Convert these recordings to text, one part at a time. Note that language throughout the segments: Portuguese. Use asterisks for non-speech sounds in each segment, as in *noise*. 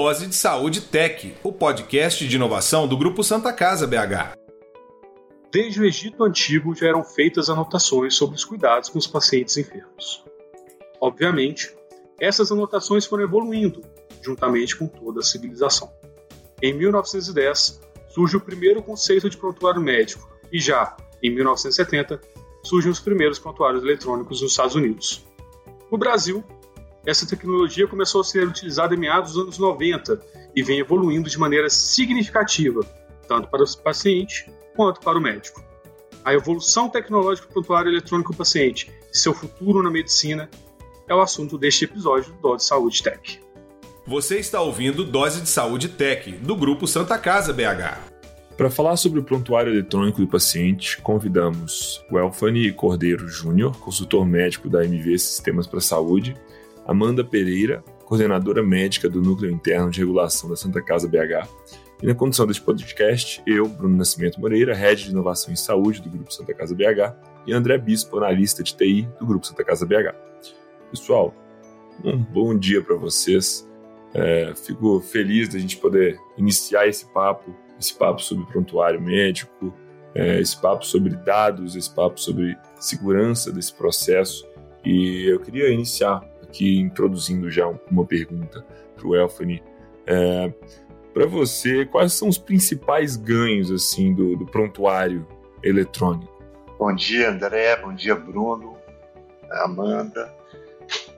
Dose de Saúde Tech, o podcast de inovação do Grupo Santa Casa BH. Desde o Egito Antigo já eram feitas anotações sobre os cuidados com os pacientes enfermos. Obviamente, essas anotações foram evoluindo, juntamente com toda a civilização. Em 1910, surge o primeiro conceito de prontuário médico, e já em 1970 surgem os primeiros prontuários eletrônicos nos Estados Unidos. No Brasil, essa tecnologia começou a ser utilizada em meados dos anos 90 e vem evoluindo de maneira significativa, tanto para o paciente quanto para o médico. A evolução tecnológica do prontuário eletrônico do paciente e seu futuro na medicina é o assunto deste episódio do Dose Saúde Tech. Você está ouvindo Dose de Saúde Tech, do Grupo Santa Casa BH. Para falar sobre o prontuário eletrônico do paciente, convidamos o Elfani Cordeiro Júnior, consultor médico da MV Sistemas para a Saúde, Amanda Pereira, coordenadora médica do Núcleo Interno de Regulação da Santa Casa BH, e na condução deste podcast, eu, Bruno Nascimento Moreira, Head de Inovação em Saúde do Grupo Santa Casa BH, e André Bispo, analista de TI do Grupo Santa Casa BH. Pessoal, um bom dia para vocês. É, fico feliz da gente poder iniciar esse papo esse papo sobre prontuário médico, é, esse papo sobre dados, esse papo sobre segurança desse processo. E eu queria iniciar aqui introduzindo já uma pergunta para o Elfani. É, para você, quais são os principais ganhos assim do, do prontuário eletrônico? Bom dia, André. Bom dia, Bruno, Amanda.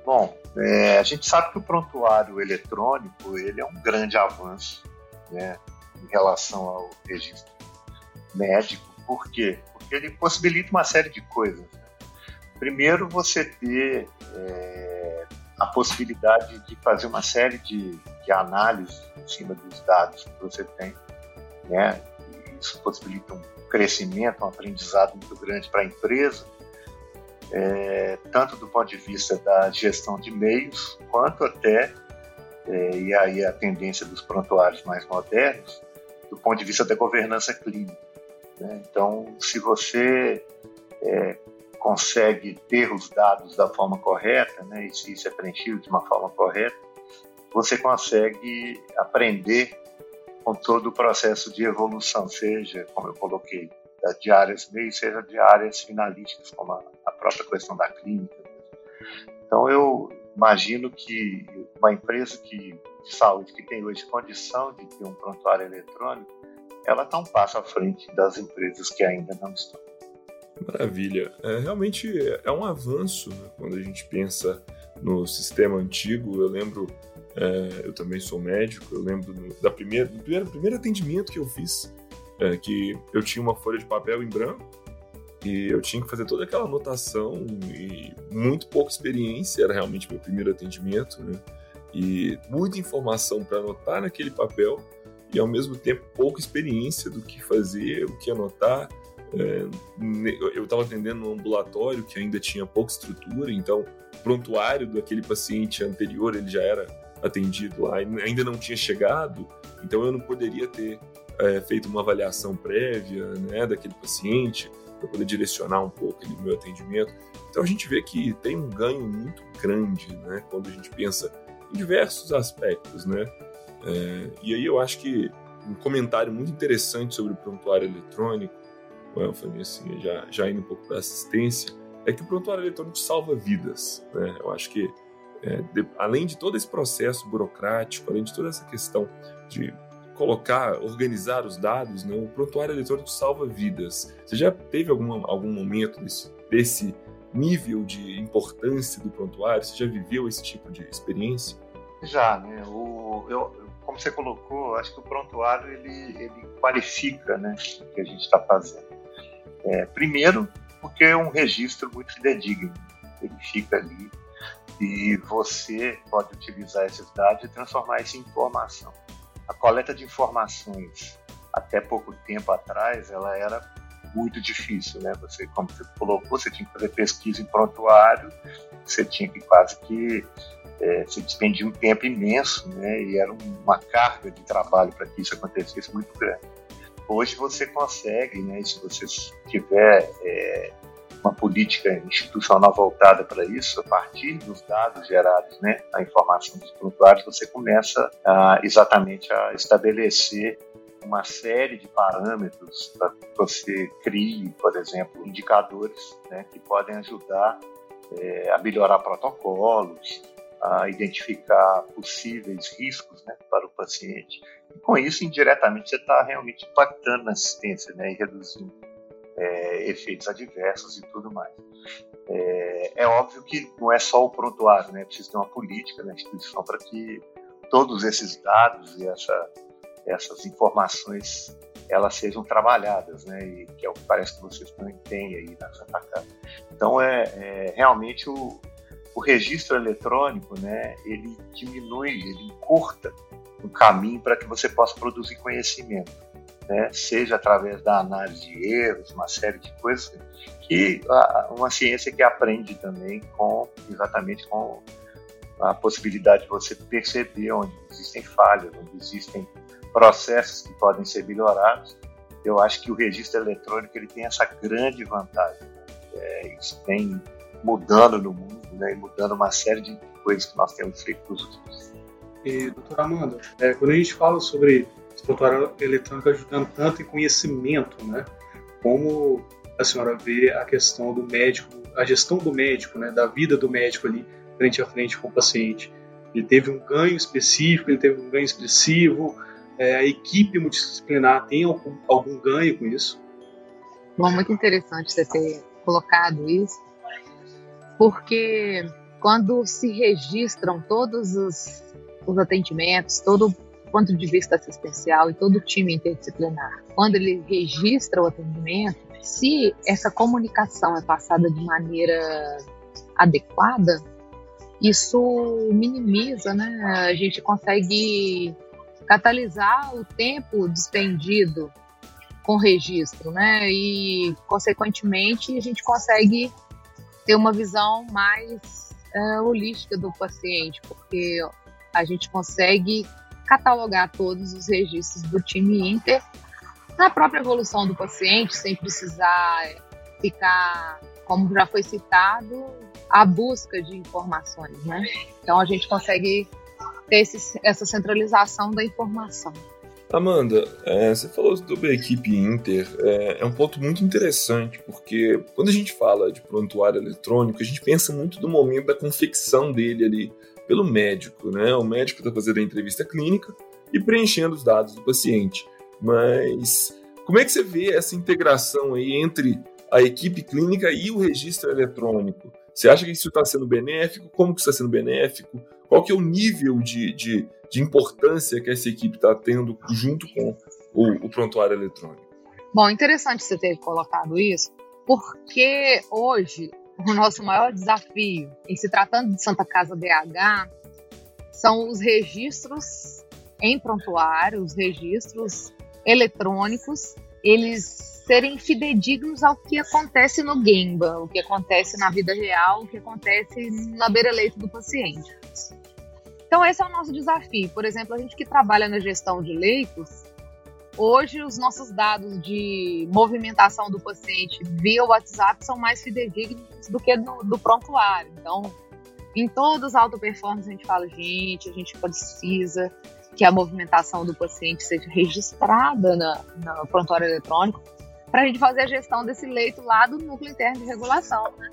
Bom, é, a gente sabe que o prontuário eletrônico ele é um grande avanço, né? em relação ao registro médico. Por quê? Porque ele possibilita uma série de coisas. Né? Primeiro, você ter é, a possibilidade de fazer uma série de, de análises em cima dos dados que você tem. Né? Isso possibilita um crescimento, um aprendizado muito grande para a empresa, é, tanto do ponto de vista da gestão de meios, quanto até, é, e aí a tendência dos prontuários mais modernos, do ponto de vista da governança clínica. Né? Então, se você é, consegue ter os dados da forma correta, né, e se isso é preenchido de uma forma correta, você consegue aprender com todo o processo de evolução, seja, como eu coloquei, de áreas meio, seja de áreas finalísticas, como a, própria questão da clínica. Então, eu imagino que uma empresa que de saúde que tem hoje condição de ter um prontuário eletrônico, ela está um passo à frente das empresas que ainda não estão. Maravilha. É, realmente é um avanço né? quando a gente pensa no sistema antigo. Eu lembro, é, eu também sou médico, eu lembro da primeira, do primeiro, primeiro atendimento que eu fiz, é, que eu tinha uma folha de papel em branco e eu tinha que fazer toda aquela anotação e muito pouca experiência, era realmente meu primeiro atendimento, né? e muita informação para anotar naquele papel e ao mesmo tempo pouca experiência do que fazer, o que anotar. É, eu estava atendendo um ambulatório que ainda tinha pouca estrutura, então o prontuário daquele paciente anterior ele já era atendido lá, ainda não tinha chegado, então eu não poderia ter é, feito uma avaliação prévia né, daquele paciente para poder direcionar um pouco o meu atendimento. Então a gente vê que tem um ganho muito grande né, quando a gente pensa em diversos aspectos, né? É, e aí eu acho que um comentário muito interessante sobre o prontuário eletrônico, o Elfani, assim, já, já indo um pouco para assistência, é que o prontuário eletrônico salva vidas, né? Eu acho que é, de, além de todo esse processo burocrático, além de toda essa questão de colocar, organizar os dados, né, o prontuário eletrônico salva vidas. Você já teve alguma, algum momento desse, desse nível de importância do prontuário? Você já viveu esse tipo de experiência? Já, né? O, eu, como você colocou, acho que o prontuário ele, ele qualifica né, o que a gente está fazendo. É, primeiro, porque é um registro muito fidedigno. Ele fica ali e você pode utilizar esses dados e transformar isso em informação. A coleta de informações, até pouco tempo atrás, ela era muito difícil, né? Você, como você colocou, você tinha que fazer pesquisa em prontuário, você tinha que quase que é, se despendia um tempo imenso, né? E era uma carga de trabalho para que isso acontecesse muito grande. Hoje você consegue, né? Se você tiver é, uma política institucional voltada para isso, a partir dos dados gerados, né, a informação dos prontuários, você começa a, exatamente a estabelecer uma série de parâmetros para que você crie, por exemplo, indicadores né, que podem ajudar é, a melhorar protocolos, a identificar possíveis riscos né, para o paciente. Com isso, indiretamente, você está realmente impactando na assistência né, e reduzindo é, efeitos adversos e tudo mais. É, é, óbvio que não é só o prontuário, né? Precisa ter uma política na instituição para que todos esses dados e essa, essas informações elas sejam trabalhadas, né? E que é o que parece que vocês também têm aí na Santa Casa. Então é, é realmente o, o registro eletrônico, né? Ele diminui, ele encurta um caminho para que você possa produzir conhecimento né, seja através da análise de erros, uma série de coisas, que uma ciência que aprende também com exatamente com a possibilidade de você perceber onde existem falhas, onde existem processos que podem ser melhorados. Eu acho que o registro eletrônico ele tem essa grande vantagem. Né? É, isso vem mudando no mundo, né, e mudando uma série de coisas que nós temos feito nos últimos. E, doutora Amanda, é, quando a gente fala sobre prontuário eletrônico ajudando tanto em conhecimento, né? Como a senhora vê a questão do médico, a gestão do médico, né? Da vida do médico ali frente a frente com o paciente. Ele teve um ganho específico, ele teve um ganho expressivo. É, a equipe multidisciplinar tem algum, algum ganho com isso? Bom, muito interessante você ter colocado isso, porque quando se registram todos os, os atendimentos, todo ponto de vista assistencial e todo o time interdisciplinar, quando ele registra o atendimento, se essa comunicação é passada de maneira adequada, isso minimiza, né? A gente consegue catalisar o tempo despendido com registro, né? E, consequentemente, a gente consegue ter uma visão mais uh, holística do paciente, porque a gente consegue catalogar todos os registros do time Inter na própria evolução do paciente, sem precisar ficar, como já foi citado, a busca de informações, né? Então a gente consegue ter esse, essa centralização da informação. Amanda, é, você falou sobre a equipe Inter, é, é, um ponto muito interessante, porque quando a gente fala de prontuário eletrônico, a gente pensa muito no momento da confecção dele ali, pelo médico, né? O médico está fazendo a entrevista clínica e preenchendo os dados do paciente. Mas como é que você vê essa integração aí entre a equipe clínica e o registro eletrônico? Você acha que isso está sendo benéfico? Como que está sendo benéfico? Qual que é o nível de, de, de importância que essa equipe está tendo junto com o, o prontuário eletrônico? Bom, interessante você ter colocado isso, porque hoje o nosso maior desafio em se tratando de Santa Casa DH são os registros em prontuário, os registros eletrônicos, eles serem fidedignos ao que acontece no Gemba, o que acontece na vida real, o que acontece na beira-leito do paciente. Então esse é o nosso desafio. Por exemplo, a gente que trabalha na gestão de leitos, Hoje, os nossos dados de movimentação do paciente via WhatsApp são mais fidedignos do que do, do prontuário. Então, em todos os auto performance, a gente fala, gente, a gente precisa que a movimentação do paciente seja registrada na, prontuário eletrônico para a gente fazer a gestão desse leito lá do núcleo interno de regulação. Né?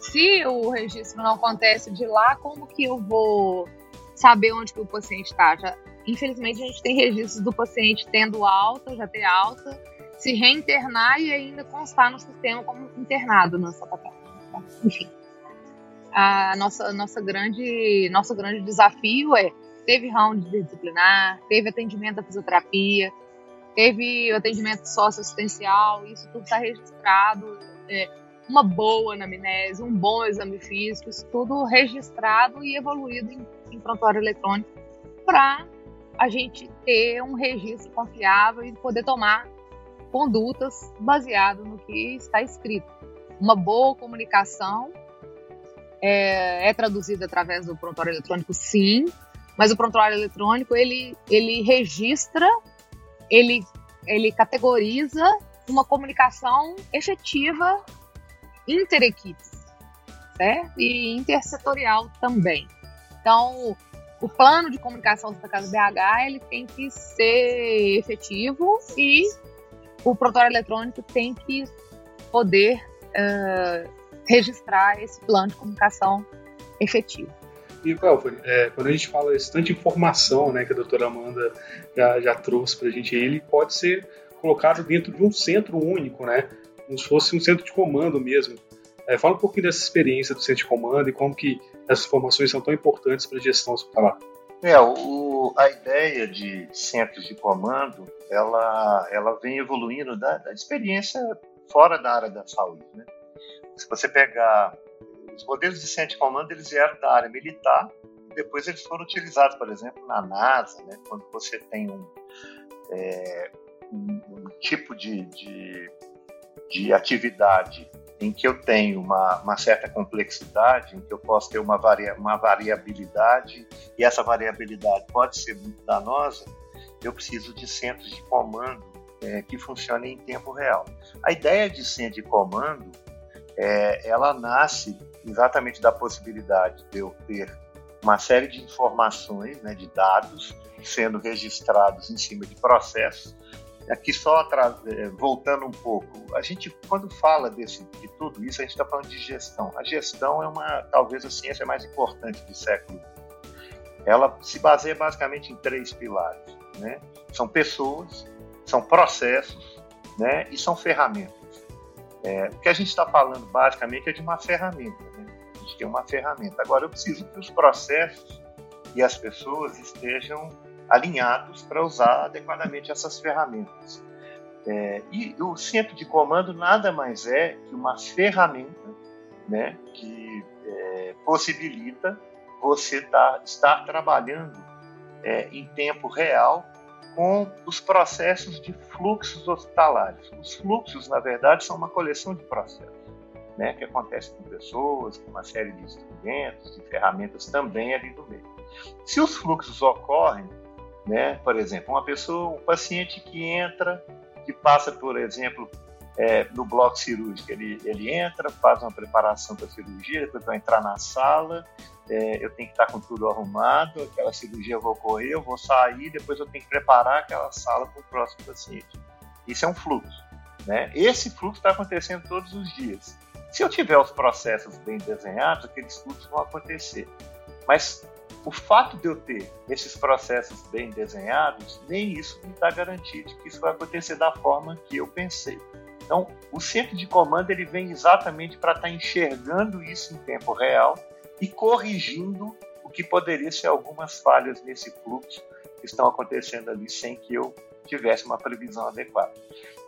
Se o registro não acontece de lá, como que eu vou saber onde que o paciente está? infelizmente, a gente tem registros do paciente tendo alta, já ter alta, se reinternar e ainda constar no sistema como internado na Santa Casa. Enfim, a nossa, nossa grande, nosso grande desafio é teve round disciplinar, teve atendimento da fisioterapia, teve atendimento socioassistencial, isso tudo está registrado, é, uma boa anamnese, um bom exame físico, isso tudo registrado e evoluído em, em prontuário eletrônico para a gente ter um registro confiável e poder tomar condutas baseado no que está escrito. Uma boa comunicação é, é traduzida através do prontuário eletrônico, sim, mas o prontuário eletrônico ele, ele registra, ele, ele categoriza uma comunicação efetiva interequipes, certo? E intersetorial também. Então, o plano de comunicação da Casa BH ele tem que ser efetivo e o protocolo eletrônico tem que poder uh, registrar esse plano de comunicação efetivo. E, Elford, é, quando a gente fala esse tanto de informação né, que a doutora Amanda já, já trouxe para a gente, ele pode ser colocado dentro de um centro único, né? Como se fosse um centro de comando mesmo. É, fala um pouquinho dessa experiência do centro de comando e como que essas informações são tão importantes para a gestão hospitalar. É, o, a ideia de centros de comando, ela, ela vem evoluindo da, da experiência fora da área da saúde, né? Se você pegar os modelos de centro de comando, eles vieram da área militar depois eles foram utilizados, por exemplo, na NASA, né? Quando você tem um, é, um, um tipo de, de, de atividade em que eu tenho uma, uma, certa complexidade, em que eu posso ter uma, varia, uma variabilidade, e essa variabilidade pode ser muito danosa, eu preciso de centros de comando é, que funcionem em tempo real. A ideia de centro de comando, é, ela nasce exatamente da possibilidade de eu ter uma série de informações, né, de dados, sendo registrados em cima de processos, Aqui só é, voltando um pouco, a gente quando fala desse, de tudo isso, a gente está falando de gestão. A gestão é uma, talvez a ciência mais importante do século. Ela se baseia basicamente em três pilares, né? São pessoas, são processos, né? E são ferramentas. É, o que a gente está falando basicamente é de uma ferramenta, né? A gente tem uma ferramenta. Agora eu preciso que os processos e as pessoas estejam alinhados para usar adequadamente essas ferramentas. É, e o centro de comando nada mais é que uma ferramenta né, que é, possibilita você tá, estar trabalhando é, em tempo real com os processos de fluxos hospitalares. Os fluxos, na verdade, são uma coleção de processos, né, que acontece com pessoas, com uma série de instrumentos, de ferramentas também ali no meio. Se os fluxos ocorrem né? Por exemplo, uma pessoa, um paciente que entra, que passa, por exemplo, é, no bloco cirúrgico, ele, ele entra, faz uma preparação para a cirurgia, depois vai entrar na sala, é, eu tenho que estar com tudo arrumado, aquela cirurgia vai ocorrer, eu vou sair, depois eu tenho que preparar aquela sala para o próximo paciente. Isso é um fluxo. Né? Esse fluxo está acontecendo todos os dias. Se eu tiver os processos bem desenhados, aqueles fluxos vão acontecer. Mas o fato de eu ter esses processos bem desenhados, nem isso me dá garantia de que isso vai acontecer da forma que eu pensei. Então, o centro de comando ele vem exatamente para estar tá enxergando isso em tempo real e corrigindo o que poderia ser algumas falhas nesse fluxo que estão acontecendo ali sem que eu tivesse uma previsão adequada.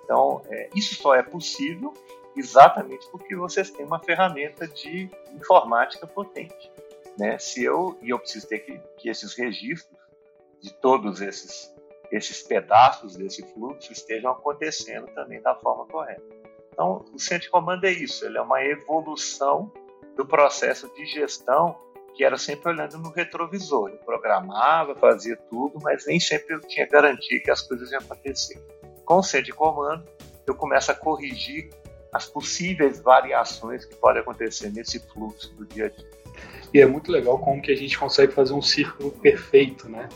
Então, é, isso só é possível exatamente porque vocês têm uma ferramenta de informática potente. Né? Se eu e eu preciso ter que, que esses registros de todos esses esses pedaços desse fluxo estejam acontecendo também da forma correta. Então, o centro de comando é isso, ele é uma evolução do processo de gestão que era sempre olhando no retrovisor. Eu programava, fazia tudo, mas nem sempre eu tinha garantia que as coisas iam acontecer. Com o centro de comando, eu começo a corrigir as possíveis variações que podem acontecer nesse fluxo do dia a dia. E é muito legal como que a gente consegue fazer um círculo perfeito, né?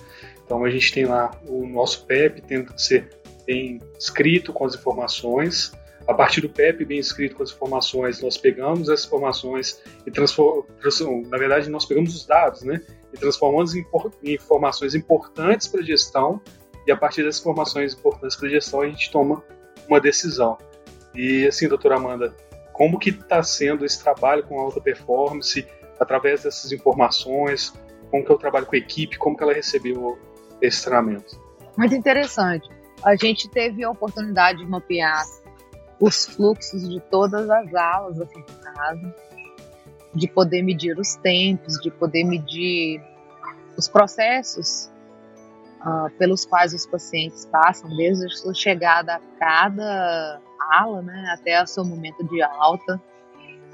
Então a gente tem lá o nosso PEP tendo que ser bem escrito com as informações. A partir do PEP bem escrito com as informações, nós pegamos essas informações e transformamos, na verdade nós pegamos os dados, né? E transformamos em informações importantes para a gestão e a partir dessas informações importantes para a gestão a gente toma uma decisão. E assim, doutora Amanda, como que está sendo esse trabalho com alta performance através dessas informações, como que eu trabalho com a equipe, como que ela recebeu esse treinamento. Muito interessante. A gente teve a oportunidade de mapear os fluxos de todas as alas aqui de casa, de poder medir os tempos, de poder medir os processos uh, pelos quais os pacientes passam, desde a sua chegada a cada ala, né, até o seu momento de alta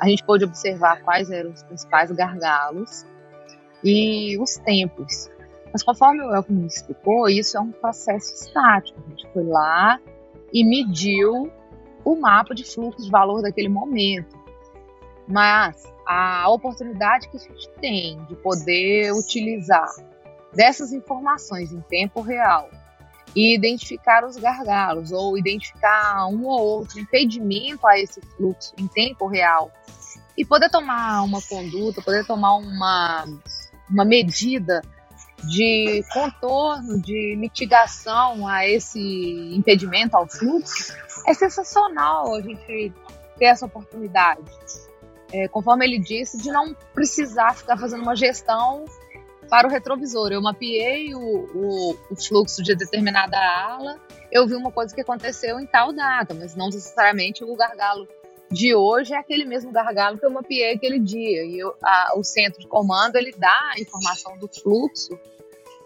a gente pôde observar quais eram os principais gargalos e os tempos. Mas conforme o Elton explicou, isso é um processo estático. A gente foi lá e mediu o mapa de fluxo de valor daquele momento. Mas a oportunidade que a gente tem de poder utilizar dessas informações em tempo real e identificar os gargalos ou identificar um ou outro impedimento a esse fluxo em tempo real e poder tomar uma conduta, poder tomar uma, uma medida de contorno, de mitigação a esse impedimento ao fluxo, é sensacional a gente ter essa oportunidade. É, conforme ele disse, de não precisar ficar fazendo uma gestão para o retrovisor. Eu mapeei o, o, o, fluxo de determinada ala, eu vi uma coisa que aconteceu em tal data, mas não necessariamente o gargalo de hoje é aquele mesmo gargalo que eu mapeei aquele dia. E eu, a, o centro de comando ele dá a informação do fluxo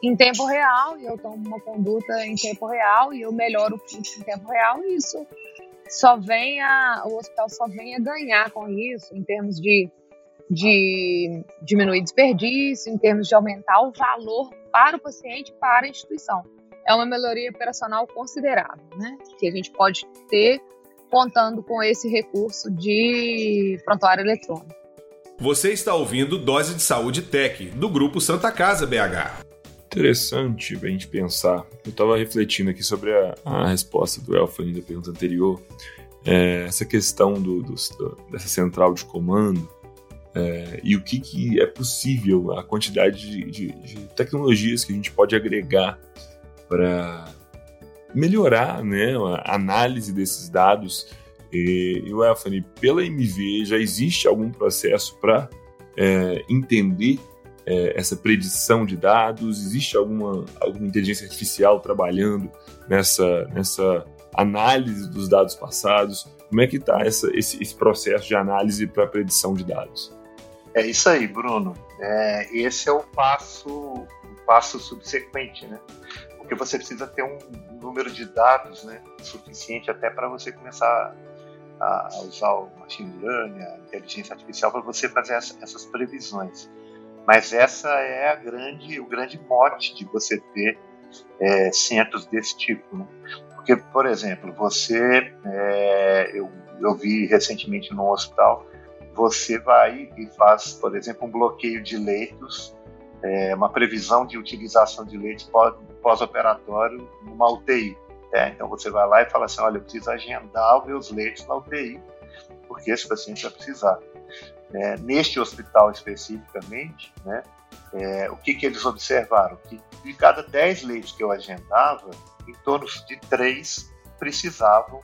em tempo real e eu tomo uma conduta em tempo real e eu melhoro o fluxo em tempo real e isso só vem a, o hospital só vem a ganhar com isso em termos de, de diminuir desperdício, em termos de aumentar o valor para o paciente, para a instituição. É uma melhoria operacional considerável, né? Que a gente pode ter contando com esse recurso de prontuário eletrônico. Você está ouvindo Dose de Saúde Tech, do Grupo Santa Casa BH. Interessante a gente pensar. Eu estava refletindo aqui sobre a, a resposta do Elfani da pergunta anterior. É, essa questão do, do, dessa central de comando é, e o que, que, é possível, a quantidade de, de, de tecnologias que a gente pode agregar para melhorar né, a análise desses dados. E, e o Elfani, pela MV, já existe algum processo para é, entender é, essa predição de dados? Existe alguma, alguma inteligência artificial trabalhando nessa, nessa análise dos dados passados? Como é que está esse, esse processo de análise para predição de dados? É isso aí, Bruno. É, esse é o passo, o passo subsequente, né? Porque você precisa ter um número de dados né, suficiente até para você começar a usar o machine learning, a inteligência artificial, para você fazer essas previsões. Mas essa é a grande, o grande mote de você ter é, centros desse tipo. Né? Porque, por exemplo, você, é, eu, eu vi recentemente num hospital, você vai e faz, por exemplo, um bloqueio de leitos, é, uma previsão de utilização de leitos pós-operatório numa UTI. Né? Então você vai lá e fala assim, olha, eu preciso agendar os meus leitos na UTI, porque esse paciente vai precisar né, neste hospital especificamente, né, é, o que, que eles observaram? Que de cada 10 leitos que eu agendava, em torno de 3 precisavam,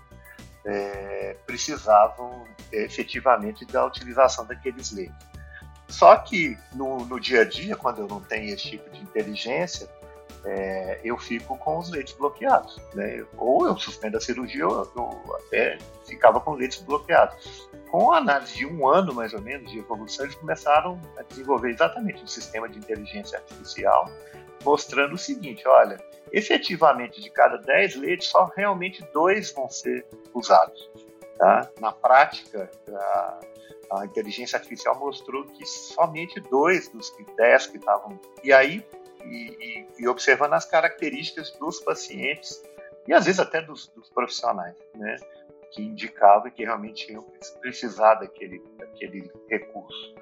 é, precisavam é, efetivamente da utilização daqueles leitos. Só que no, no, dia a dia, quando eu não tenho esse tipo de inteligência, é, eu fico com os leitos bloqueados. Né? Ou eu suspendo a cirurgia, ou eu até ficava com leitos bloqueados com a análise de um ano, mais ou menos, de evolução, eles começaram a desenvolver exatamente um sistema de inteligência artificial, mostrando o seguinte: olha, efetivamente, de cada 10 leitos, só realmente dois vão ser usados. Tá? Na prática, a, a inteligência artificial mostrou que somente dois dos 10 que estavam. E aí, e, e, e, observando as características dos pacientes e às vezes até dos, dos profissionais, né? Que indicava que realmente iam precisar daquele, daquele recurso.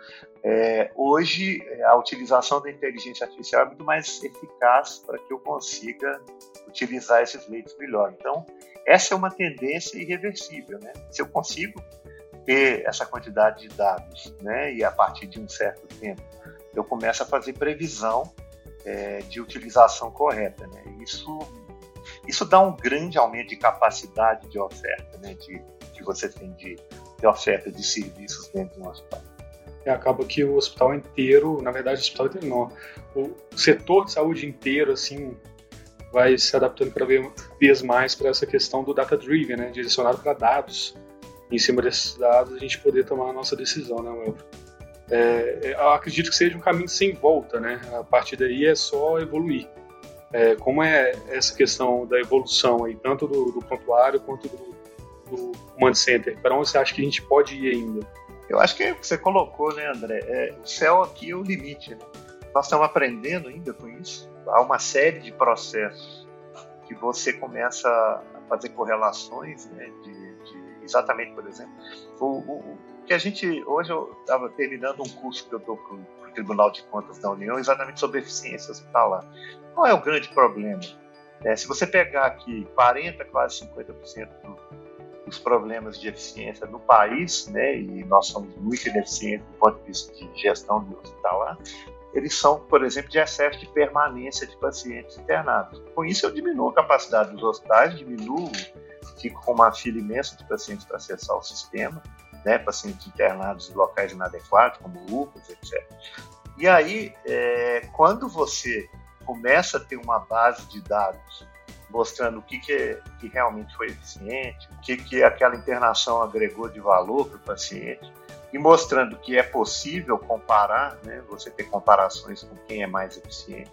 É, hoje, a utilização da inteligência artificial é muito mais eficaz para que eu consiga utilizar esses leitos melhor. Então, essa é uma tendência irreversível. Né? Se eu consigo ter essa quantidade de dados né, e a partir de um certo tempo eu começo a fazer previsão é, de utilização correta. Né? Isso isso dá um grande aumento de capacidade de oferta, né, de, que você tem de, de oferta de serviços dentro de um hospital. É, acaba que o hospital inteiro, na verdade, o hospital inteiro não, o setor de saúde inteiro, assim, vai se adaptando cada vez mais para essa questão do data-driven, né, direcionado para dados. Em cima desses dados, a gente poder tomar a nossa decisão, né, Welf? É, é, acredito que seja um caminho sem volta, né? A partir daí é só evoluir. É, como é essa questão da evolução aí, tanto do, do quanto do, do Command Center? Para onde você acha que a gente pode ir ainda? Eu acho que você colocou, né, André? É, o céu aqui é o limite. Né? Nós estamos aprendendo ainda com isso. Há uma série de processos que você começa a fazer correlações, né, de, de exatamente, por exemplo, o, o, porque a gente, hoje eu estava terminando um curso que eu estou para Tribunal de Contas da União, exatamente sobre eficiência hospitalar. Qual é o grande problema? É, se você pegar aqui 40, quase 50% do, dos problemas de eficiência no país, né, e nós somos muito ineficientes do ponto de vista de gestão do hospitalar, eles são, por exemplo, de excesso de permanência de pacientes internados. Com isso, eu diminuo a capacidade dos hospitais, diminuo, fico com uma fila imensa de pacientes para acessar o sistema, né, pacientes internados em locais inadequados, como UPAs, etc. E aí, é, quando você começa a ter uma base de dados mostrando o que, que, é, que realmente foi eficiente, o que, que aquela internação agregou de valor para o paciente, e mostrando que é possível comparar, né, você ter comparações com quem é mais eficiente,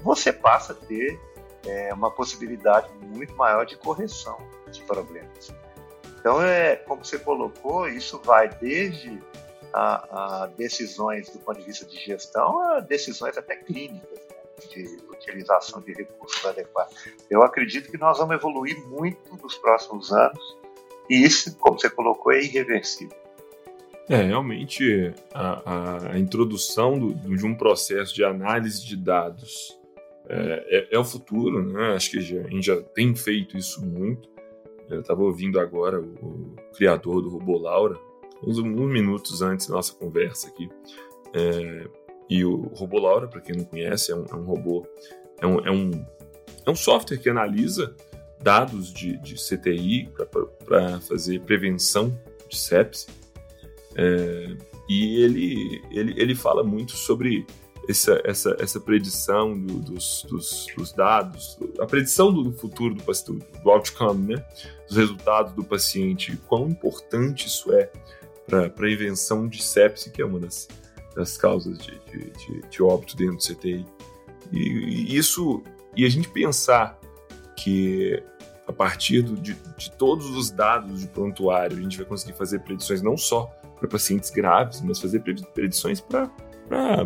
você passa a ter é, uma possibilidade muito maior de correção de problemas. Então, é, como você colocou, isso vai desde a, a decisões do ponto de vista de gestão a decisões até clínicas né, de utilização de recursos adequados. Eu acredito que nós vamos evoluir muito nos próximos anos e isso, como você colocou, é irreversível. É, realmente a, a introdução do, de um processo de análise de dados é, é, é o futuro, né? Acho que a gente já tem feito isso muito. Eu estava ouvindo agora o, criador do robô Laura, uns, uns, minutos antes da nossa conversa aqui. É, e o robô Laura, para quem não conhece, é um, é um robô, é um, é, um, é um software que analisa dados de, de CTI para fazer prevenção de sepsis é, e ele, ele, ele fala muito sobre essa, essa, essa predição do, dos, dos, dos, dados, a predição do futuro do, do outcome, né? dos resultados do paciente, quão importante isso é para a prevenção de sepse, que é uma das, das causas de, de, de, de óbito dentro do CTI. E, e, isso, e a gente pensar que a partir do, de, de todos os dados de prontuário, a gente vai conseguir fazer predições não só para pacientes graves, mas fazer predições para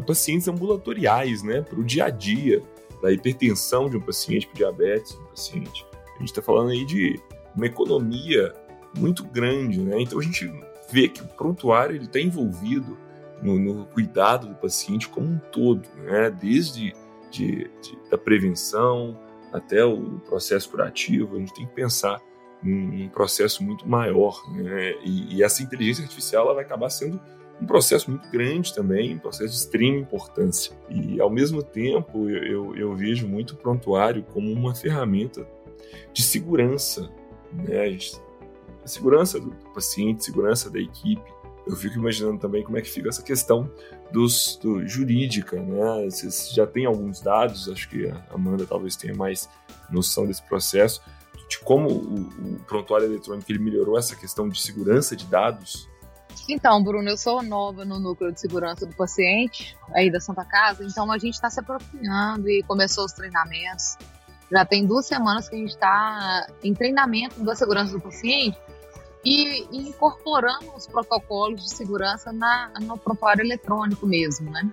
pacientes ambulatoriais, né? Para o dia a dia, da hipertensão de um paciente, para diabetes de um paciente. A gente está falando aí de uma economia muito grande, né? Então a gente vê que o prontuário ele está envolvido no, no, cuidado do paciente como um todo, né? Desde de, de, da prevenção até o processo curativo, a gente tem que pensar um, processo muito maior. Né? E, e, essa inteligência artificial ela vai acabar sendo um processo muito grande também, um processo de extrema importância. E, ao mesmo tempo, eu, eu, eu vejo muito o prontuário como uma ferramenta de segurança. Né? A segurança do paciente, segurança da equipe. Eu fico imaginando também como é que fica essa questão dos, do, jurídica, né? Vocês já tem alguns dados, acho que a Amanda talvez tenha mais noção desse processo, de como o, o prontuário eletrônico ele melhorou essa questão de segurança de dados? Então, Bruno, eu sou nova no núcleo de segurança do paciente, aí da Santa Casa, então a gente está se apropriando e começou os treinamentos. Já tem duas semanas que a gente está em treinamento da segurança do paciente e, e incorporando os protocolos de segurança na, no prontuário eletrônico mesmo, né?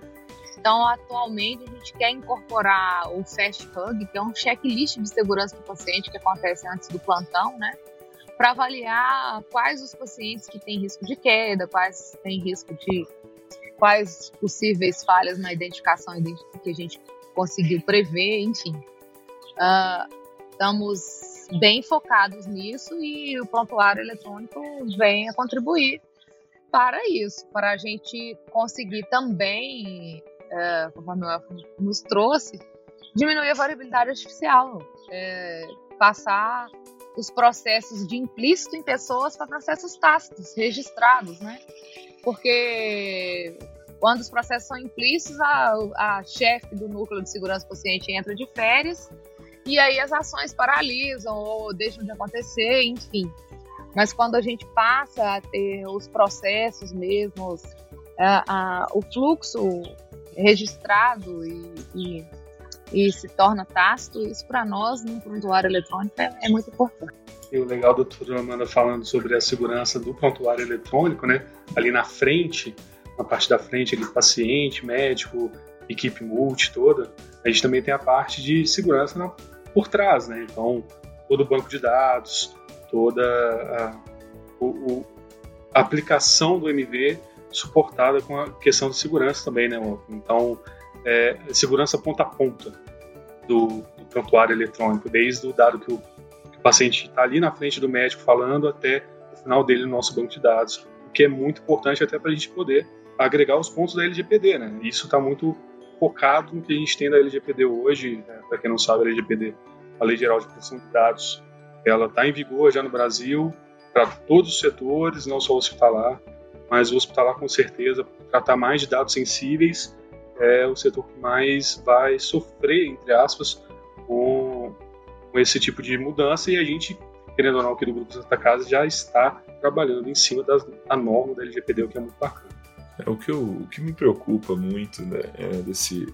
Então, atualmente, a gente quer incorporar o Fast Hug, que é um checklist de segurança do paciente que acontece antes do plantão, né? Para avaliar quais os pacientes que têm risco de queda, quais têm risco de. quais possíveis falhas na identificação que a gente conseguiu prever, enfim. Uh, estamos bem focados nisso e o prontuário eletrônico vem a contribuir para isso, para a gente conseguir também é, conforme o nos trouxe, diminuir a variabilidade artificial, é, passar os processos de implícito em pessoas para processos tácitos, registrados, né? Porque quando os processos são implícitos, a, a chefe do núcleo de segurança do paciente entra de férias e aí as ações paralisam ou deixam de acontecer, enfim. Mas quando a gente passa a ter os processos mesmos, a, a, o fluxo registrado e, e, e se torna tácito, isso para nós, no prontuário eletrônico, é, é, muito importante. E o legal do doutor Amanda falando sobre a segurança do prontuário eletrônico, né? Ali na frente, na parte da frente, ali, paciente, médico, equipe multi toda, a gente também tem a parte de segurança na, por trás, né? Então, todo o banco de dados, toda a, o, o, aplicação do MV suportada com a questão de segurança também, né? Então, é, segurança ponta a ponta do, do prontuário eletrônico, desde o dado que o, que o paciente está ali na frente do médico falando até o final dele no nosso banco de dados, o que é muito importante até para a gente poder agregar os pontos da LGPD, né? Isso está muito focado no que a gente tem da LGPD hoje. Né? Para quem não sabe, a LGPD, a Lei Geral de Proteção de Dados, ela está em vigor já no Brasil para todos os setores, não só o hospitalar, mas o hospitalar com certeza tratar mais de dados sensíveis é o setor que mais vai sofrer, entre aspas, com, com esse tipo de mudança e a gente, querendo ou não, aqui do Grupo Santa Casa já está trabalhando em cima das, da norma da LGPD, o que é muito bacana. É, o, que eu, o que me preocupa muito né, é desse.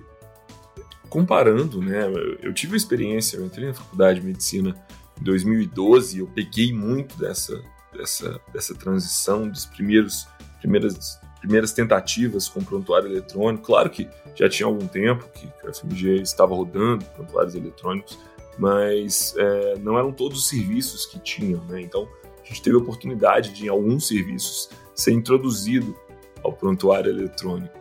Comparando, né? Eu tive uma experiência, eu entrei na faculdade de medicina em 2012, eu peguei muito dessa, dessa, dessa transição dos primeiros primeiras primeiras tentativas com prontuário eletrônico. Claro que já tinha algum tempo que a FMG estava rodando prontuários eletrônicos, mas é, não eram todos os serviços que tinham, né? Então a gente teve a oportunidade de, em alguns serviços, ser introduzido ao prontuário eletrônico.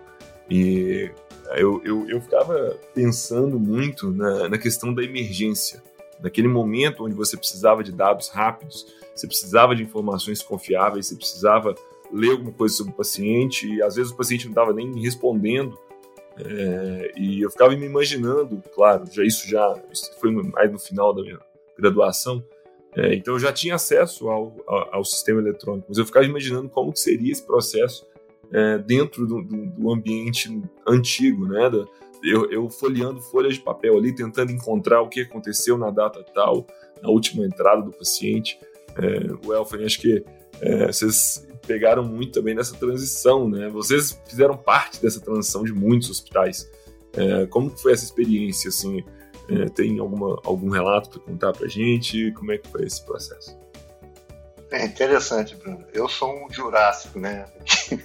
E eu, eu, eu ficava pensando muito na, na questão da emergência. Naquele momento onde você precisava de dados rápidos, você precisava de informações confiáveis, você precisava ler alguma coisa sobre o paciente e às vezes o paciente não estava nem respondendo é, e eu ficava me imaginando, claro, já isso já isso foi mais no final da minha graduação, é, então eu já tinha acesso ao, ao, ao, sistema eletrônico, mas eu ficava imaginando como que seria esse processo é, dentro do, do, do, ambiente antigo, né? Da, eu, eu folheando folhas de papel ali, tentando encontrar o que aconteceu na data tal, na última entrada do paciente. É, o Elfen, acho que é, vocês pegaram muito também nessa transição, né? Vocês fizeram parte dessa transição de muitos hospitais. É, como foi essa experiência, assim? É, tem alguma, algum relato para contar para gente? Como é que foi esse processo? É interessante, Bruno. Eu sou um jurássico, né?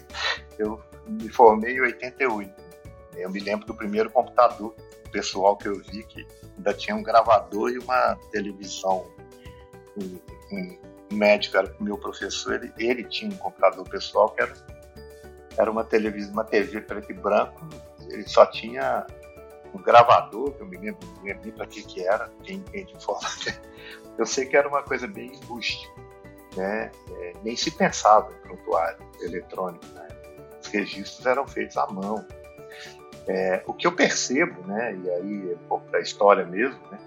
*laughs* Eu me formei em 88. Eu me lembro do primeiro computador pessoal que eu vi, que ainda tinha um gravador e uma televisão. Um, um médico era meu professor, ele, ele tinha um computador pessoal que era, era uma televisão, uma TV preto e branco. Ele só tinha um gravador, que eu me lembro, não lembro para que que era, quem entende informática. *laughs* Eu sei que era uma coisa bem rústica, né? É, nem se pensava em prontuário eletrônico, né? Os registros eram feitos à mão. É, o que eu percebo, né, e aí é um pouco da história mesmo, né,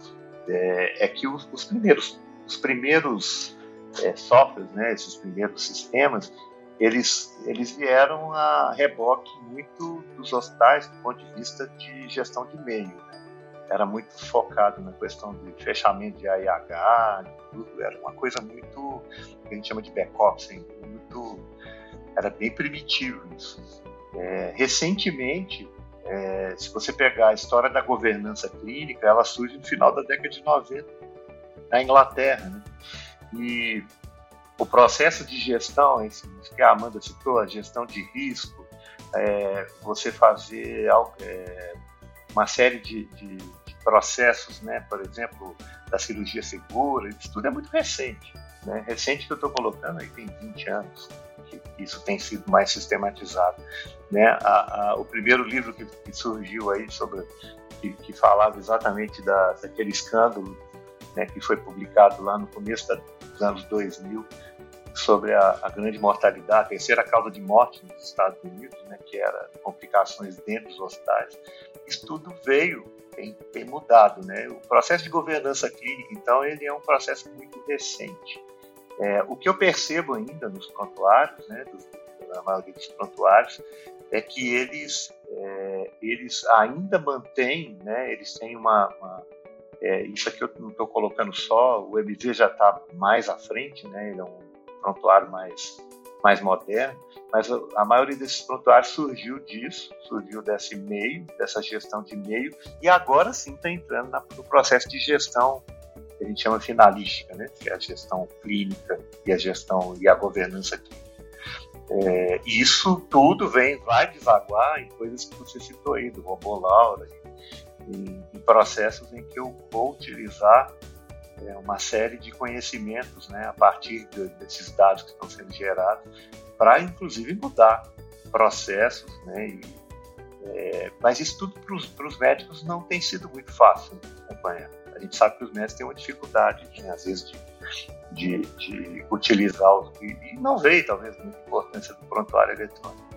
é, é que os, os, primeiros, os primeiros é, softwares, né, esses primeiros sistemas, eles, eles vieram a reboque muito dos hospitais do ponto de vista de gestão de e-mail. Né? Era muito focado na questão de fechamento de AIH, tudo. era uma coisa muito, que a gente chama de back-office, assim, muito, era bem primitivo isso. É, recentemente, é, se você pegar a história da governança clínica, ela surge no final da década de 90, na Inglaterra. Né? E o processo de gestão, isso que a Amanda citou, a gestão de risco, é, você fazer é, uma série de, de, de, processos, né, por exemplo, da cirurgia segura, isso tudo é muito recente. Né? Recente que eu estou colocando aí tem 20 anos que isso tem sido mais sistematizado. Né? A, a, o primeiro livro que, que, surgiu aí sobre que, que falava exatamente da, daquele escândalo né, que foi publicado lá no começo da, dos anos 2000 sobre a, a, grande mortalidade, a terceira causa de morte nos Estados Unidos, né, que era complicações dentro dos hospitais. Isso tudo veio, tem, tem mudado. Né? O processo de governança clínica, então, ele é um processo muito recente. É, o que eu percebo ainda nos prontuários, né, dos, na maioria dos prontuários, é que eles, é, eles ainda mantêm, né, eles têm uma, uma é, isso aqui eu não estou colocando só, o MV já está mais à frente, né? ele é um prontuário mais, mais moderno, mas a maioria desses prontuários surgiu disso, surgiu desse meio, dessa gestão de meio, e agora sim está entrando no processo de gestão que a gente chama finalística, né? que é a gestão clínica e a gestão e a governança clínica. É, isso tudo vem, vai desaguar em coisas que você citou aí, do robô Laura, em, em, processos em que eu vou utilizar é, uma série de conhecimentos né, a partir de, desses dados que estão sendo gerados, para inclusive mudar processos. Né, e, é, mas isso tudo para os médicos não tem sido muito fácil acompanhar. A gente sabe que os médicos têm uma dificuldade, né, às vezes, de, de, de utilizar os. E, não veio, talvez, muita importância do prontuário eletrônico.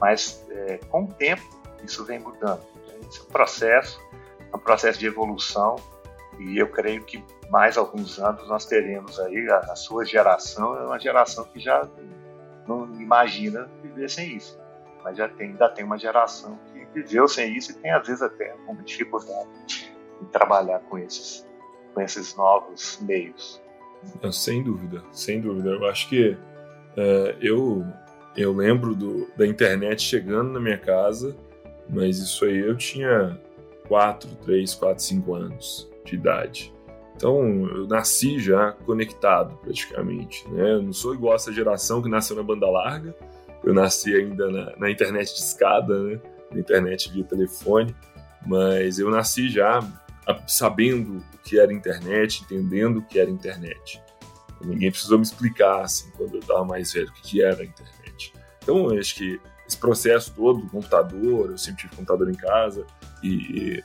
Mas, é, com o tempo, isso vem mudando. Esse é um processo, é um processo de evolução, e eu creio que mais alguns anos nós teremos aí, a, a sua geração é uma geração que já não imagina viver sem isso. Mas já tem, ainda tem uma geração que viveu sem isso e tem, às vezes, até alguma dificuldade em trabalhar com esses, com esses novos meios. Sem dúvida, sem dúvida. Eu acho que é, eu, eu lembro do, da internet chegando na minha casa, mas isso aí eu tinha 4, 3, 4, 5 anos de idade. Então, eu nasci já conectado praticamente. Né? Eu não sou igual essa geração que nasceu na banda larga. Eu nasci ainda na, na internet de escada, né? na internet via telefone. Mas eu nasci já sabendo o que era internet, entendendo o que era internet. Ninguém precisou me explicar, assim, quando eu estava mais velho, o que era internet. Então, eu acho que esse processo todo do computador, eu sempre tive computador em casa, e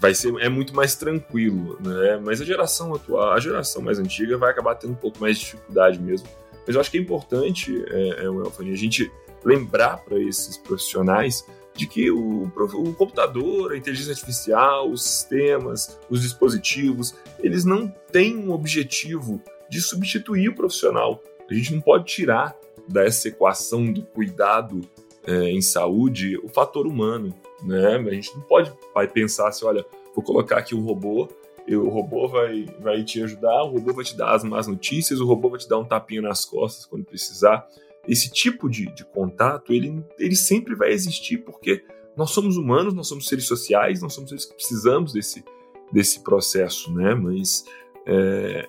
vai ser é muito mais tranquilo, né? Mas a geração atual, a geração mais antiga vai acabar tendo um pouco mais de dificuldade mesmo. Mas eu acho que é importante, é, é, a gente lembrar para esses profissionais de que o, o, computador, a inteligência artificial, os sistemas, os dispositivos, eles não têm um objetivo de substituir o profissional. A gente não pode tirar dessa equação do cuidado é, em saúde o fator humano, né? A gente não pode vai pensar assim, olha, vou colocar aqui um robô, e o robô vai, vai te ajudar, o robô vai te dar as más notícias, o robô vai te dar um tapinha nas costas quando precisar esse tipo de, de contato, ele, ele sempre vai existir, porque nós somos humanos, nós somos seres sociais, nós somos seres que precisamos desse, desse processo, né? Mas é,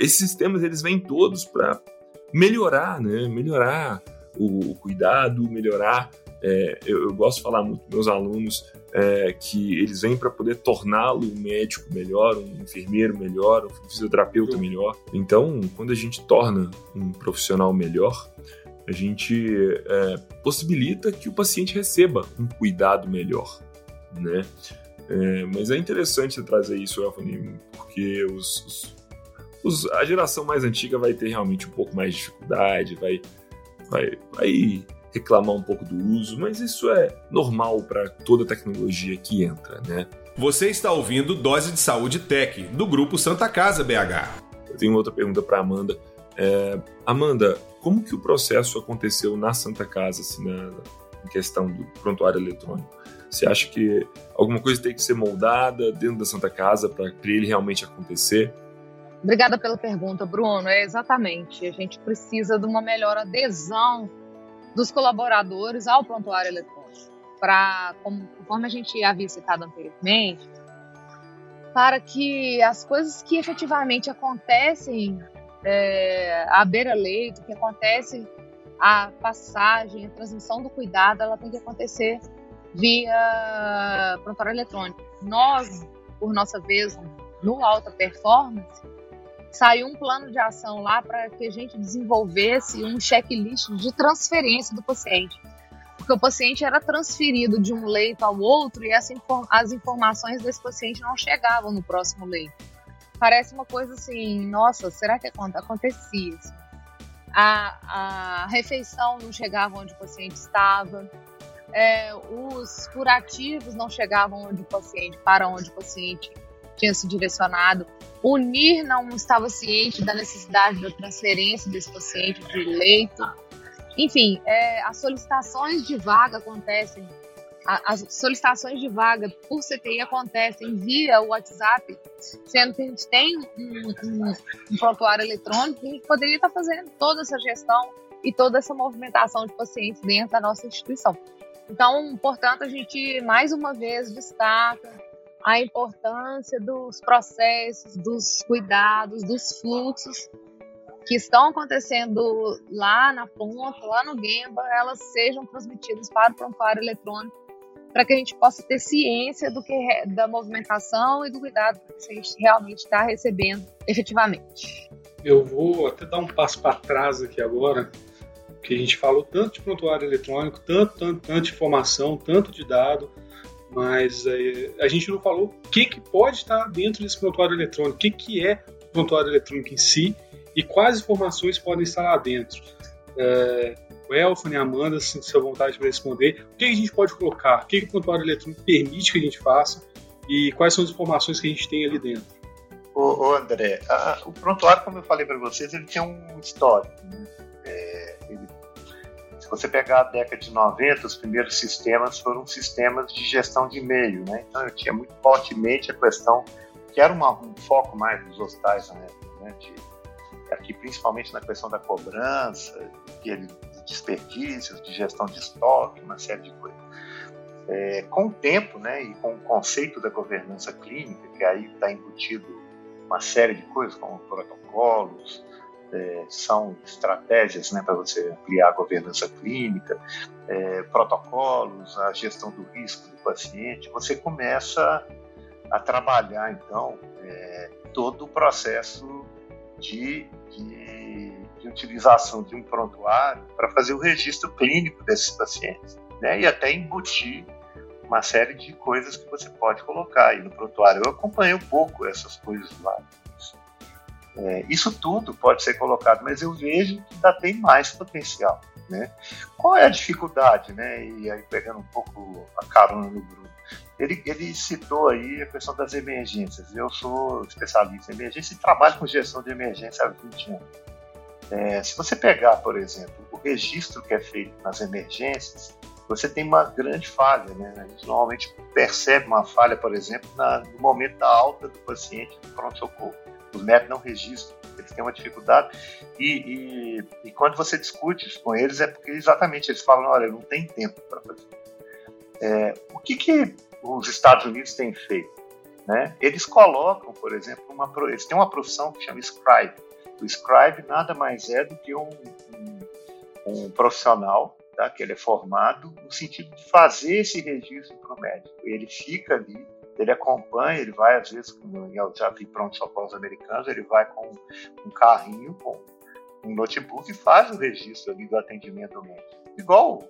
esses sistemas, eles vêm todos para melhorar, né? Melhorar o, o cuidado, melhorar... É, eu, eu, gosto de falar muito com meus alunos é, que eles vêm para poder torná-lo um médico melhor, um enfermeiro melhor, um fisioterapeuta melhor. Então, quando a gente torna um profissional melhor, a gente é, possibilita que o paciente receba um cuidado melhor, né? É, mas é interessante trazer isso, Elfani, porque os, os, os, a geração mais antiga vai ter realmente um pouco mais de dificuldade, vai, vai, vai reclamar um pouco do uso, mas isso é normal para toda tecnologia que entra, né? Você está ouvindo Dose de Saúde Tech, do grupo Santa Casa BH. Eu tenho outra pergunta para Amanda. É, Amanda, como que o processo aconteceu na Santa Casa, assim, na, na questão do prontuário eletrônico? Você acha que alguma coisa tem que ser moldada dentro da Santa Casa para ele realmente acontecer? Obrigada pela pergunta, Bruno. É exatamente. A gente precisa de uma melhor adesão dos colaboradores ao prontuário eletrônico. Para, conforme a gente havia citado anteriormente, para que as coisas que efetivamente acontecem é, à beira-leito, que acontece a passagem, a transmissão do cuidado, ela tem que acontecer via prontuário eletrônico. Nós, por nossa vez, no Alta Performance, saiu um plano de ação lá para que a gente desenvolvesse um checklist de transferência do paciente. Porque o paciente era transferido de um leito ao outro e essa, as informações desse paciente não chegavam no próximo leito. Parece uma coisa assim, nossa, será que acontecia isso? A, a refeição não chegava onde o paciente estava, é, os curativos não chegavam onde o paciente, para onde o paciente tinha se direcionado. O NIR não estava ciente da necessidade da transferência desse paciente de leito. Enfim, é, as solicitações de vaga acontecem as solicitações de vaga por CTI acontecem via WhatsApp, sendo que a gente tem um, um, um prontuário eletrônico que poderia estar fazendo toda essa gestão e toda essa movimentação de pacientes dentro da nossa instituição. Então, portanto, a gente mais uma vez destaca a importância dos processos, dos cuidados, dos fluxos que estão acontecendo lá na ponta, lá no Gemba, elas sejam transmitidas para o prontuário eletrônico para que a gente possa ter ciência do que da movimentação e do cuidado que a gente realmente está recebendo efetivamente. Eu vou até dar um passo para trás aqui agora, que a gente falou tanto de prontuário eletrônico, tanto, tanto, tanto de informação, tanto de dado, mas é, a gente não falou o que, que pode estar dentro desse prontuário eletrônico, o que, que é o prontuário eletrônico em si e quais informações podem estar lá dentro. É, o a Amanda, se tiver vontade para responder, o que, que a gente pode colocar, o que, que o prontuário eletrônico permite que a gente faça e quais são as informações que a gente tem ali dentro. Ô, ô André, a, o prontuário, como eu falei para vocês, ele tem um histórico. Né? Você pegar a década de 90, os primeiros sistemas foram sistemas de gestão de e-mail. Né? Então eu tinha muito fortemente a questão, que era uma, um foco mais dos hospitais né? de, aqui principalmente na questão da cobrança, de desperdícios, de gestão de estoque, uma série de coisas. É, com o tempo, né, e com o conceito da governança clínica, que aí está embutido uma série de coisas, como protocolos, é, são estratégias né, para você ampliar a governança clínica, é, protocolos, a gestão do risco do paciente, você começa a trabalhar, então, é, todo o processo de, de, de, utilização de um prontuário para fazer o registro clínico desses pacientes, né, e até embutir uma série de coisas que você pode colocar aí no prontuário. Eu acompanhei um pouco essas coisas lá. É, isso tudo pode ser colocado, mas eu vejo que ainda tem mais potencial. Né? Qual é a dificuldade? Né? E aí, pegando um pouco a carona no Bruno, ele, ele citou aí a questão das emergências. Eu sou especialista em emergência e trabalho com gestão de emergência há 20 anos. É, se você pegar, por exemplo, o registro que é feito nas emergências, você tem uma grande falha. Né? A gente normalmente percebe uma falha, por exemplo, na, no momento da alta do paciente no pronto-socorro. Os médicos não registram, eles têm uma dificuldade. E, e, e, quando você discute com eles, é porque exatamente eles falam: olha, não tem tempo para fazer. É, o que, que os Estados Unidos têm feito? Né? Eles colocam, por exemplo, uma, eles têm uma profissão que chama scribe. O scribe nada mais é do que um, um, um profissional tá? que ele é formado no sentido de fazer esse registro para o médico. Ele fica ali, ele acompanha, ele vai, às vezes, eu já vi pronto-socorros americanos, ele vai com um carrinho, com um notebook e faz o registro ali do atendimento médico. Igual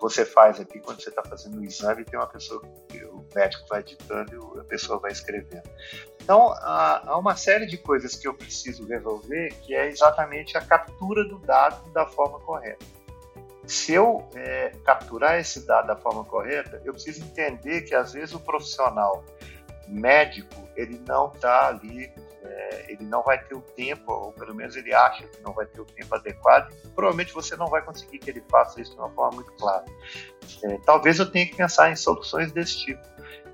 você faz aqui quando você está fazendo o exame tem uma pessoa que o médico vai editando e a pessoa vai escrevendo. Então, há uma série de coisas que eu preciso resolver que é exatamente a captura do dado da forma correta se eu é, capturar esse dado da forma correta, eu preciso entender que às vezes o profissional médico ele não está ali, é, ele não vai ter o tempo, ou pelo menos ele acha que não vai ter o tempo adequado. Provavelmente você não vai conseguir que ele faça isso de uma forma muito clara. É, talvez eu tenha que pensar em soluções desse tipo.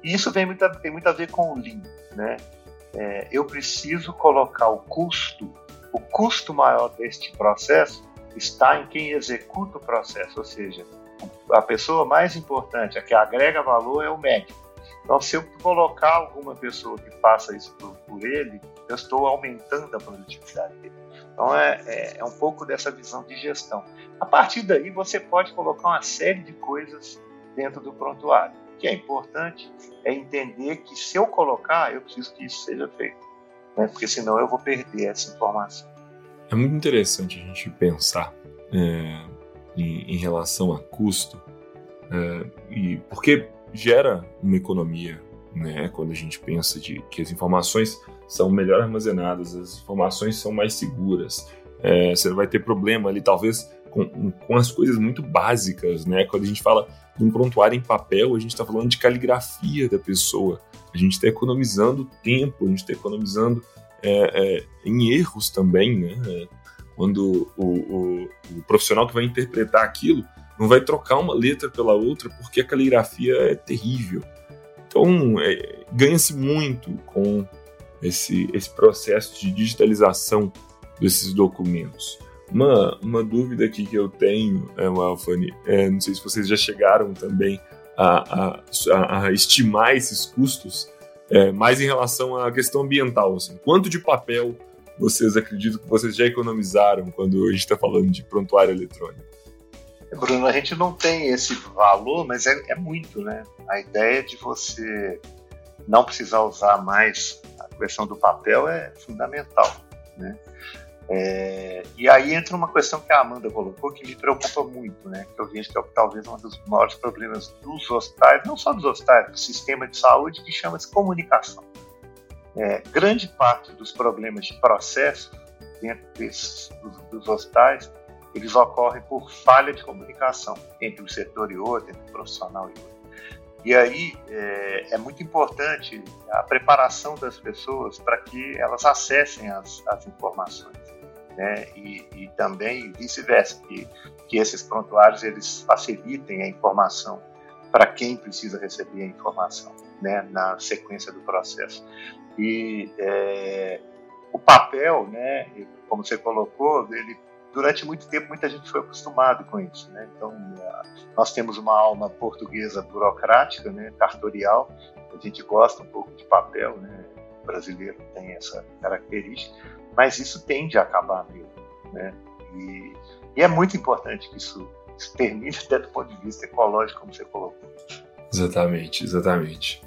E isso tem muito, a, tem muito a ver com o Lean, né? É, eu preciso colocar o custo, o custo maior deste processo está em quem executa o processo, ou seja, a pessoa mais importante, a que agrega valor é o médico. Então, se eu colocar alguma pessoa que faça isso por, por ele, eu estou aumentando a produtividade dele. Então, é, é, é, um pouco dessa visão de gestão. A partir daí, você pode colocar uma série de coisas dentro do prontuário. O que é importante é entender que se eu colocar, eu preciso que isso seja feito, né? porque senão eu vou perder essa informação. É muito interessante a gente pensar é, em, em, relação a custo, é, e porque gera uma economia, né? Quando a gente pensa de que as informações são melhor armazenadas, as informações são mais seguras. É, você não vai ter problema ali, talvez, com, com as coisas muito básicas, né? Quando a gente fala de um prontuário em papel, a gente está falando de caligrafia da pessoa. A gente está economizando tempo, a gente está economizando é, é, em erros também, né? Quando o, o, o, profissional que vai interpretar aquilo não vai trocar uma letra pela outra porque a caligrafia é terrível. Então, é, ganha-se muito com esse, esse processo de digitalização desses documentos. Uma, uma dúvida aqui que eu tenho, é, Alfani, é, não sei se vocês já chegaram também a, a, a estimar esses custos, é, mais em relação à questão ambiental. Assim, quanto de papel vocês acreditam que vocês já economizaram quando a gente está falando de prontuário eletrônico? Bruno, a gente não tem esse valor, mas é, é muito, né? A ideia de você não precisar usar mais a questão do papel é fundamental, né? É, e aí entra uma questão que a Amanda colocou que me preocupa muito, né? Que eu vejo que é talvez um dos maiores problemas dos hospitais, não só dos hospitais, do sistema de saúde, que chama-se comunicação. É, grande parte dos problemas de processo dentro desses, dos, dos hospitais, eles ocorrem por falha de comunicação entre um setor e outro, entre um profissional e outro. E aí é, é, muito importante a preparação das pessoas para que elas acessem as, as informações né? e, e também vice-versa, que, que esses prontuários eles facilitem a informação para quem precisa receber a informação né? na sequência do processo. E é, o papel, né, como você colocou, ele durante muito tempo muita gente foi acostumado com isso, né? Então nós temos uma alma portuguesa burocrática, né, cartorial. A gente gosta um pouco de papel, né? Brasileiro tem essa característica mas isso tende a acabar mesmo. Né? E, e é muito importante que isso, isso termine até do ponto de vista ecológico, como você colocou. Exatamente, exatamente.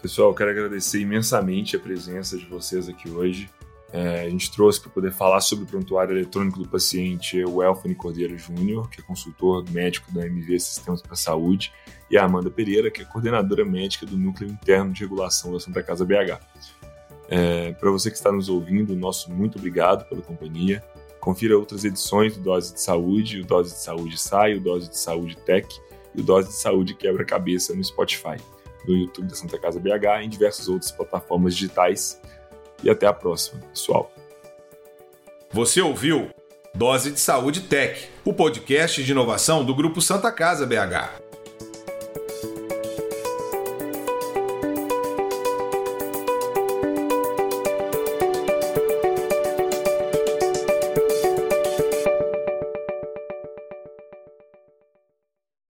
Pessoal, quero agradecer imensamente a presença de vocês aqui hoje. É, a gente trouxe para poder falar sobre o prontuário eletrônico do paciente o Elfane Cordeiro Júnior, que é consultor médico da MV Sistemas para a Saúde, e a Amanda Pereira, que é coordenadora médica do Núcleo Interno de Regulação da Santa Casa BH. É, Para você que está nos ouvindo, nosso muito obrigado pela companhia. Confira outras edições do Dose de Saúde, o Dose de Saúde Sai, o Dose de Saúde Tech e o Dose de Saúde Quebra-Cabeça no Spotify, no YouTube da Santa Casa BH e em diversas outras plataformas digitais. E até a próxima, pessoal. Você ouviu Dose de Saúde Tech, o podcast de inovação do Grupo Santa Casa BH.